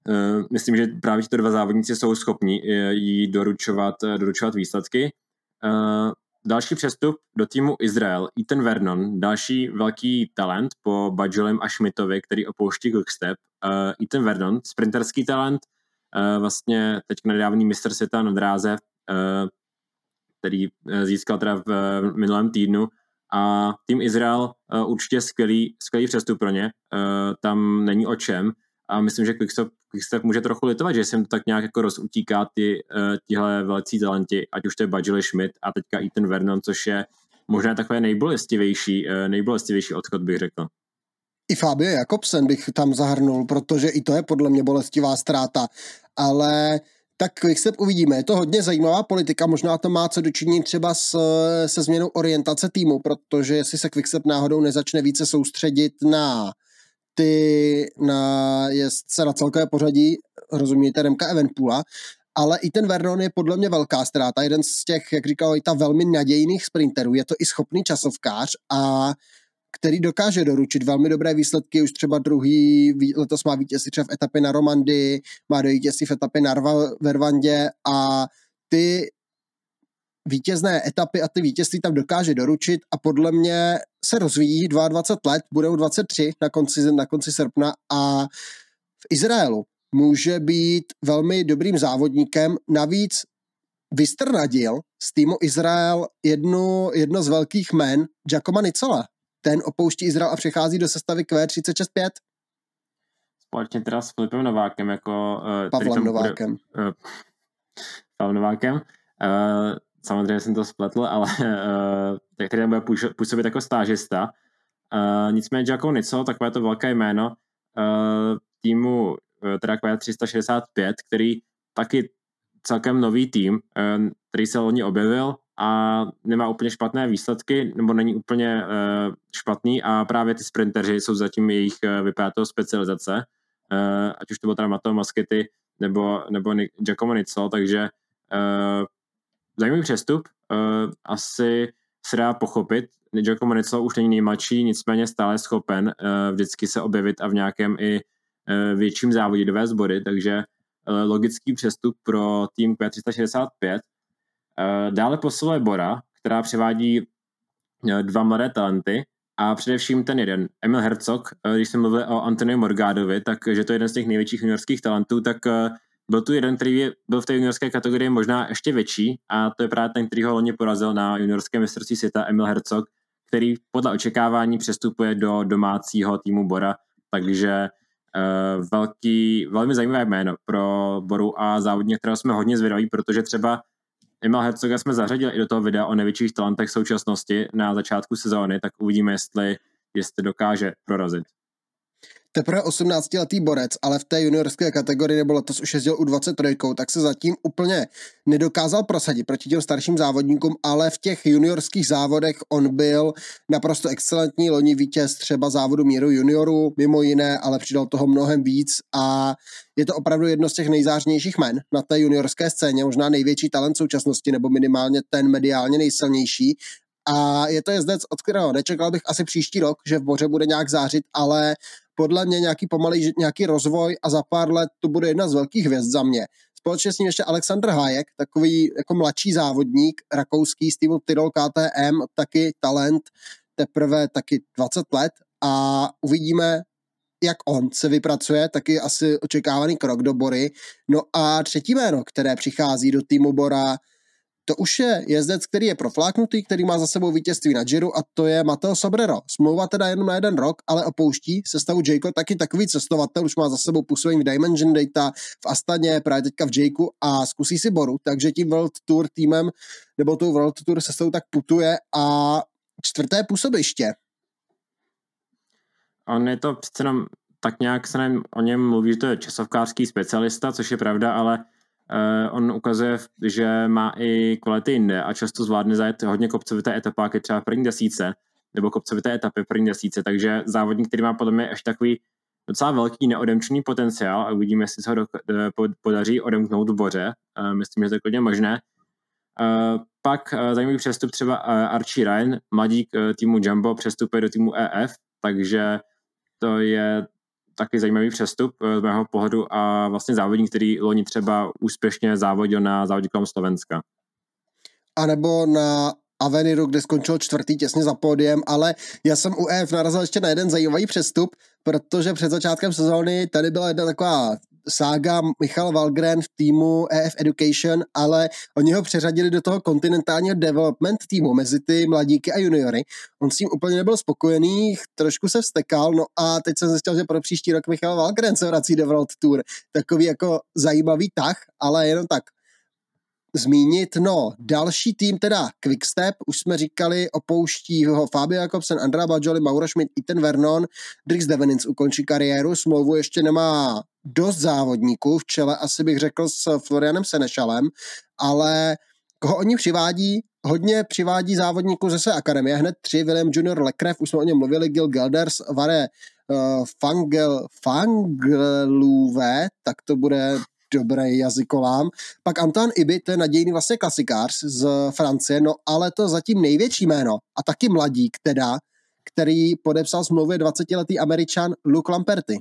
Uh, myslím, že právě tyto dva závodníci jsou schopni jí doručovat, doručovat výsledky. Uh, další přestup do týmu Izrael, Ethan Vernon, další velký talent po Bajolem a Schmidtovi, který opouští Quickstep. Uh, Ethan Vernon, sprinterský talent, uh, vlastně teď nedávný mistr světa na dráze, uh, který získal teda v minulém týdnu. A tým Izrael uh, určitě skvělý, skvělý přestup pro ně, uh, tam není o čem a myslím, že Quickstep, Quickstep může trochu litovat, že se jim to tak nějak jako rozutíká ty, uh, tihle velcí talenti, ať už to je Badgely Schmidt a teďka Ethan Vernon, což je možná takové nejbolestivější, uh, nejbolestivější odchod, bych řekl. I Fabio Jakobsen bych tam zahrnul, protože i to je podle mě bolestivá ztráta, ale tak Quickstep uvidíme. Je to hodně zajímavá politika, možná to má co dočinit třeba s, se změnou orientace týmu, protože jestli se Quickstep náhodou nezačne více soustředit na ty, na jezdce na celkové pořadí, rozumíte, Remka Evenpula, ale i ten Vernon je podle mě velká ztráta, jeden z těch, jak říkal, i ta velmi nadějných sprinterů, je to i schopný časovkář a který dokáže doručit velmi dobré výsledky, už třeba druhý, letos má vítězství třeba v etapě na Romandy, má do vítězství v etapě na Vervandě a ty vítězné etapy a ty vítězství tam dokáže doručit a podle mě se rozvíjí 22 let, budou 23 na konci, na konci srpna a v Izraelu může být velmi dobrým závodníkem, navíc vystrnadil z týmu Izrael jednu, jedno z velkých men, Giacomo Nicola, ten opouští Izrael a přechází do sestavy Q365. Společně teda s Filipem Novákem, jako... Uh, Pavlem Novákem. Bude, uh, Pavlem Novákem. Uh, samozřejmě jsem to spletl, ale uh, který bude působit jako stážista. Uh, nicméně Jaco Nico, takové to velké jméno uh, týmu uh, teda Q365, který taky celkem nový tým, uh, který se loni objevil, a nemá úplně špatné výsledky, nebo není úplně uh, špatný a právě ty sprinteři jsou zatím jejich uh, vypadá specializace, uh, ať už to bylo teda Matteo Maskety nebo, nebo Giacomo Nizzo, takže uh, zajímavý přestup, uh, asi se dá pochopit, Giacomo Nizzo už není nejmladší, nicméně stále schopen uh, vždycky se objevit a v nějakém i uh, větším závodě dovést body, takže uh, logický přestup pro tým Q365, Eh, dále posiluje Bora, která převádí eh, dva mladé talenty a především ten jeden, Emil Herzog, eh, když jsem mluvil o Antonio Morgádovi, tak že to je jeden z těch největších juniorských talentů, tak byl tu jeden, který byl v té juniorské kategorii možná ještě větší a to je právě ten, který ho loni porazil na juniorské mistrovství světa, Emil Herzog, který podle očekávání přestupuje do domácího týmu Bora, takže uh, velký, velmi zajímavé jméno pro Boru a závodně, kterého jsme hodně zvědaví, protože třeba Emil Herzoga jsme zařadili i do toho videa o největších talentech současnosti na začátku sezóny, tak uvidíme, jestli, jestli dokáže prorazit teprve 18-letý borec, ale v té juniorské kategorii nebo letos už jezdil u 23, tak se zatím úplně nedokázal prosadit proti těm starším závodníkům, ale v těch juniorských závodech on byl naprosto excelentní loni vítěz třeba závodu míru juniorů, mimo jiné, ale přidal toho mnohem víc a je to opravdu jedno z těch nejzářnějších men na té juniorské scéně, možná největší talent současnosti, nebo minimálně ten mediálně nejsilnější. A je to jezdec, od kterého nečekal bych asi příští rok, že v Boře bude nějak zářit, ale podle mě nějaký pomalý nějaký rozvoj a za pár let to bude jedna z velkých hvězd za mě. Společně s ním ještě Alexander Hayek, takový jako mladší závodník, rakouský z týmu Tyrol KTM, taky talent, teprve taky 20 let a uvidíme, jak on se vypracuje, taky asi očekávaný krok do Bory. No a třetí jméno, které přichází do týmu Bora, to už je jezdec, který je profláknutý, který má za sebou vítězství na Giro a to je Mateo Sobrero. Smlouva teda jenom na jeden rok, ale opouští sestavu Jayco, taky takový cestovatel, už má za sebou působení v Dimension Data, v Astaně, právě teďka v Jakeu a zkusí si Boru, takže tím World Tour týmem nebo tou World Tour sestou tak putuje a čtvrté působiště. On je to přece tak nějak se o něm mluví, že to je časovkářský specialista, což je pravda, ale Uh, on ukazuje, že má i kvality jinde a často zvládne zajet hodně kopcovité etapáky třeba první desíce, nebo kopcovité etapy první desíce, takže závodník, který má podle mě ještě takový docela velký neodemčený potenciál a uvidíme, jestli se ho do, eh, podaří odemknout v boře. Uh, myslím, že to je klidně možné. Uh, pak uh, zajímavý přestup třeba Archie Ryan, mladík týmu Jumbo, přestupuje do týmu EF, takže to je taky zajímavý přestup z mého pohledu a vlastně závodník, který loni třeba úspěšně závodil na závodě kolem Slovenska. A nebo na Aveniru, kde skončil čtvrtý těsně za pódiem, ale já jsem u EF narazil ještě na jeden zajímavý přestup, protože před začátkem sezóny tady byla jedna taková sága Michal Valgren v týmu EF Education, ale oni ho přeřadili do toho kontinentálního development týmu mezi ty mladíky a juniory. On s tím úplně nebyl spokojený, trošku se vstekal, no a teď jsem zjistil, že pro příští rok Michal Valgren se vrací do World Tour. Takový jako zajímavý tah, ale jenom tak zmínit. No, další tým teda Quickstep, už jsme říkali, opouští ho Fabio Jakobsen, Andrea Bajoli, Mauro Schmidt, Ethan Vernon, Drix Devenins ukončí kariéru, smlouvu ještě nemá dost závodníků, v čele asi bych řekl s Florianem Senešalem, ale koho oni přivádí, hodně přivádí závodníků ze své akademie, hned tři, William Junior Lecref, už jsme o něm mluvili, Gil Gelders, Vare uh, Fangel, Fangeluve, tak to bude dobrý jazykolám. Pak Antoine Ibi, to je nadějný vlastně klasikář z Francie, no ale to zatím největší jméno a taky mladík teda, který podepsal smlouvě 20-letý američan Luke Lamperty.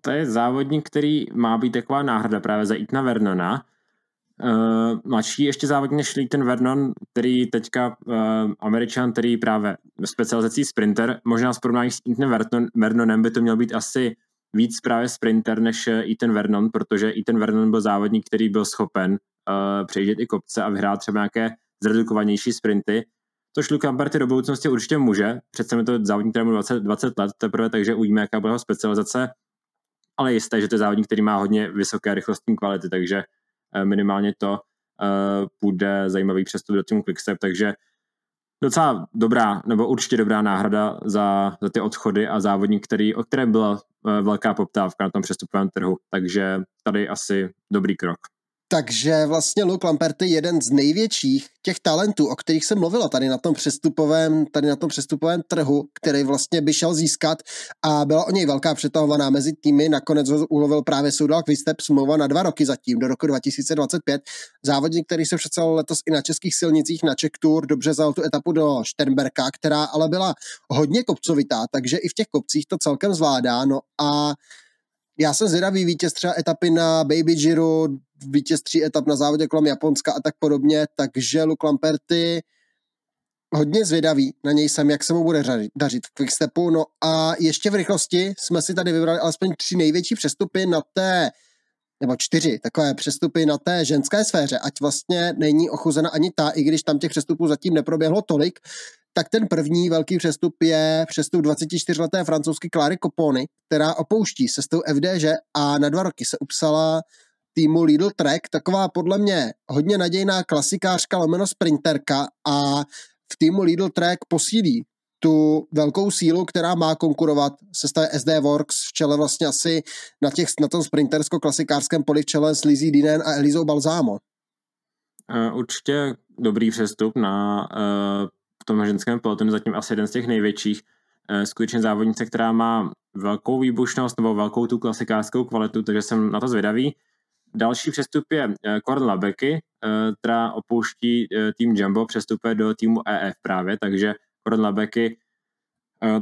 To je závodník, který má být taková náhrada právě za Itna Vernona. Uh, mladší ještě závodník než ten Vernon, který teďka uh, američan, který právě specializací sprinter, možná s porovnání s Ethan Vernon, Vernonem by to měl být asi víc právě sprinter než eh, Ethan Vernon, protože Ethan Vernon byl závodník, který byl schopen uh, přejít i kopce a vyhrát třeba nějaké zredukovanější sprinty, což Luke Lamberty do budoucnosti určitě může. Přece je to závodník, který 20, 20 let teprve, takže uvidíme, jaká bude jeho specializace. Ale jisté, že to je závodník, který má hodně vysoké rychlostní kvality, takže uh, minimálně to uh, bude zajímavý přestup do týmu Quickstep, takže docela dobrá, nebo určitě dobrá náhrada za, za ty odchody a závodník, který, o kterém byla Eh, velká poptávka na tom přestupovém trhu, takže tady asi dobrý krok. Takže vlastně Luke Lampert je jeden z největších těch talentů, o kterých jsem mluvila tady na tom přestupovém, tady na tom přestupovém trhu, který vlastně by šel získat a byla o něj velká přetahovaná mezi týmy. Nakonec ho ulovil právě Soudal Kvistep smlouva na dva roky zatím, do roku 2025. Závodník, který se přece letos i na českých silnicích na Czech Tour dobře zal tu etapu do Šternberka, která ale byla hodně kopcovitá, takže i v těch kopcích to celkem zvládá. No a já jsem zvědavý vítěz třeba etapy na Baby Giro, vítěz tří etap na závodě kolem Japonska a tak podobně, takže Luke Lamperty hodně zvědavý na něj jsem, jak se mu bude dařit v quickstepu. No a ještě v rychlosti jsme si tady vybrali alespoň tři největší přestupy na té nebo čtyři takové přestupy na té ženské sféře, ať vlastně není ochuzena ani ta, i když tam těch přestupů zatím neproběhlo tolik, tak ten první velký přestup je přestup 24-leté francouzské Clary Copony, která opouští sestou FDŽ a na dva roky se upsala týmu Lidl Trek, taková podle mě hodně nadějná klasikářka lomeno sprinterka a v týmu Lidl Trek posílí tu velkou sílu, která má konkurovat se stavé SD Works v čele vlastně asi na, těch, na tom sprintersko-klasikářském poli v čele s Lizzie Dinen a Elizou Balzámo. Uh, určitě dobrý přestup na uh, tom ženském pelotonu, zatím asi jeden z těch největších. Uh, skutečně závodnice, která má velkou výbušnost nebo velkou tu klasikářskou kvalitu, takže jsem na to zvědavý. Další přestup je Korn Labeky, která opouští tým Jumbo, přestupuje do týmu EF právě, takže Korn Labeky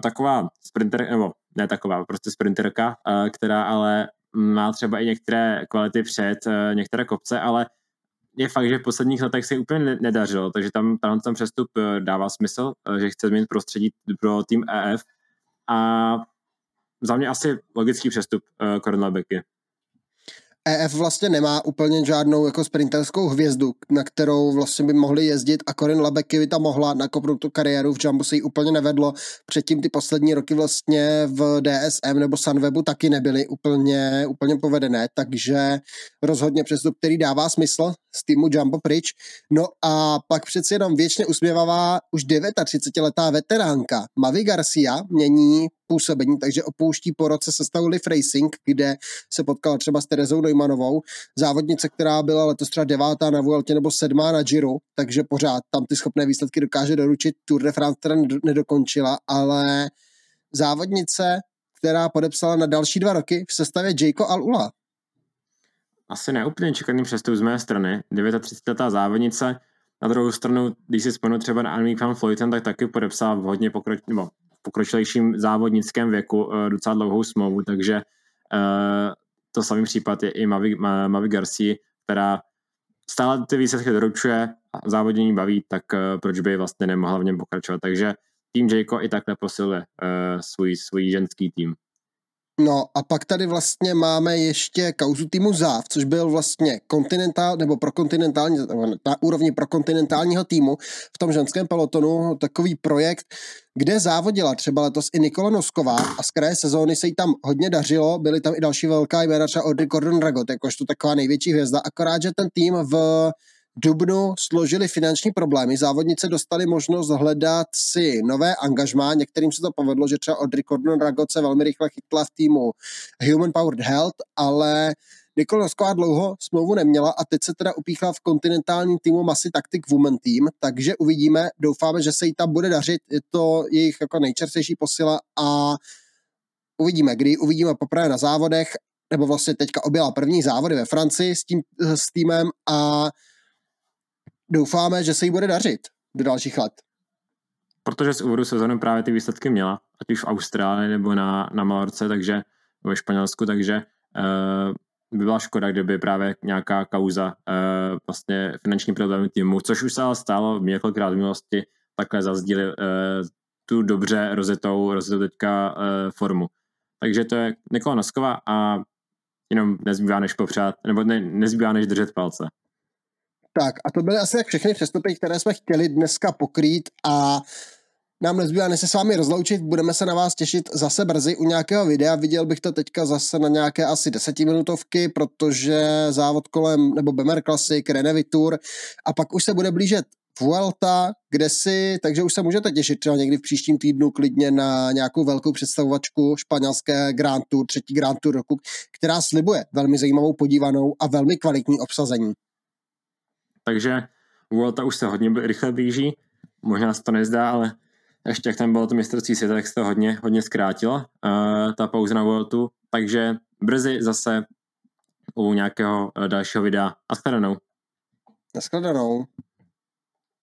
taková sprinter, nebo ne taková, prostě sprinterka, která ale má třeba i některé kvality před některé kopce, ale je fakt, že v posledních letech se úplně nedařilo, takže tam, tam ten přestup dává smysl, že chce změnit prostředí pro tým EF a za mě asi logický přestup uh, Labeky. EF vlastně nemá úplně žádnou jako sprinterskou hvězdu, na kterou vlastně by mohli jezdit a Corin Labeky tam mohla nakopnout tu kariéru, v Jumbo se jí úplně nevedlo, předtím ty poslední roky vlastně v DSM nebo Sunwebu taky nebyly úplně, úplně povedené, takže rozhodně přestup, který dává smysl z týmu Jumbo pryč. No a pak přeci jenom věčně usměvavá už 39-letá veteránka Mavi Garcia mění působení, takže opouští po roce sestavu Live Racing, kde se potkala třeba s Terezou Neumannovou, závodnice, která byla letos třeba devátá na Vueltě nebo sedmá na Giro, takže pořád tam ty schopné výsledky dokáže doručit. Tour de France teda nedokončila, ale závodnice, která podepsala na další dva roky v sestavě Jayko Alula. Asi neúplně čekaný přestup z mé strany. 39. závodnice, na druhou stranu, když si vzpomenu třeba na Annemiek van Vleuten, tak taky podepsal hodně pokroč, nebo pokročilejším závodnickém věku uh, docela dlouhou smlouvu, takže uh, to samý případ je i Mavi, Mavi Garcia, která stále ty výsledky doručuje, závodění baví, tak uh, proč by vlastně nemohla v něm pokračovat. Takže tým Jayco i takhle posiluje svůj, svůj ženský tým. No a pak tady vlastně máme ještě kauzu týmu ZÁV, což byl vlastně kontinentál, nebo pro kontinentální, na úrovni pro kontinentálního týmu v tom ženském pelotonu takový projekt, kde závodila třeba letos i Nikola Nosková a z kraje sezóny se jí tam hodně dařilo, byly tam i další velká jména, třeba Audrey Gordon Dragot, jakožto taková největší hvězda, akorát, že ten tým v dubnu složili finanční problémy. Závodnice dostali možnost hledat si nové angažmá. Některým se to povedlo, že třeba od Gordon Ragot se velmi rychle chytla v týmu Human Powered Health, ale Nikola Nosková dlouho smlouvu neměla a teď se teda upíchla v kontinentálním týmu Masy Tactic Women Team, takže uvidíme, doufáme, že se jí tam bude dařit, je to jejich jako nejčerstvější posila a uvidíme, kdy uvidíme poprvé na závodech, nebo vlastně teďka objela první závody ve Francii s, tím, s týmem a doufáme, že se jí bude dařit do dalších let. Protože z úvodu sezóny právě ty výsledky měla, ať už v Austrálii nebo na, na Malorce, takže ve Španělsku, takže uh, by byla škoda, kdyby právě nějaká kauza uh, vlastně finanční problémy týmu, což už se ale stalo několikrát v minulosti, takhle zazdíli uh, tu dobře rozetou, rozetou teďka uh, formu. Takže to je Nikola Noskova a jenom nezbývá než popřát, nebo ne, nezbývá než držet palce. Tak a to byly asi tak všechny přestupy, které jsme chtěli dneska pokrýt a nám nezbývá než se s vámi rozloučit, budeme se na vás těšit zase brzy u nějakého videa, viděl bych to teďka zase na nějaké asi desetiminutovky, protože závod kolem, nebo Bemer Classic, Renevi Tour. A pak už se bude blížet Vuelta, kde si, takže už se můžete těšit třeba někdy v příštím týdnu klidně na nějakou velkou představovačku španělské Grand Tour, třetí Grand Tour roku, která slibuje velmi zajímavou podívanou a velmi kvalitní obsazení. Takže Vuelta už se hodně rychle blíží, možná se to nezdá, ale ještě jak tam bylo to mistrovství světa, tak se to hodně, hodně zkrátilo, uh, ta pauza na Vueltu, takže brzy zase u nějakého uh, dalšího videa. A shledanou. Naschledanou.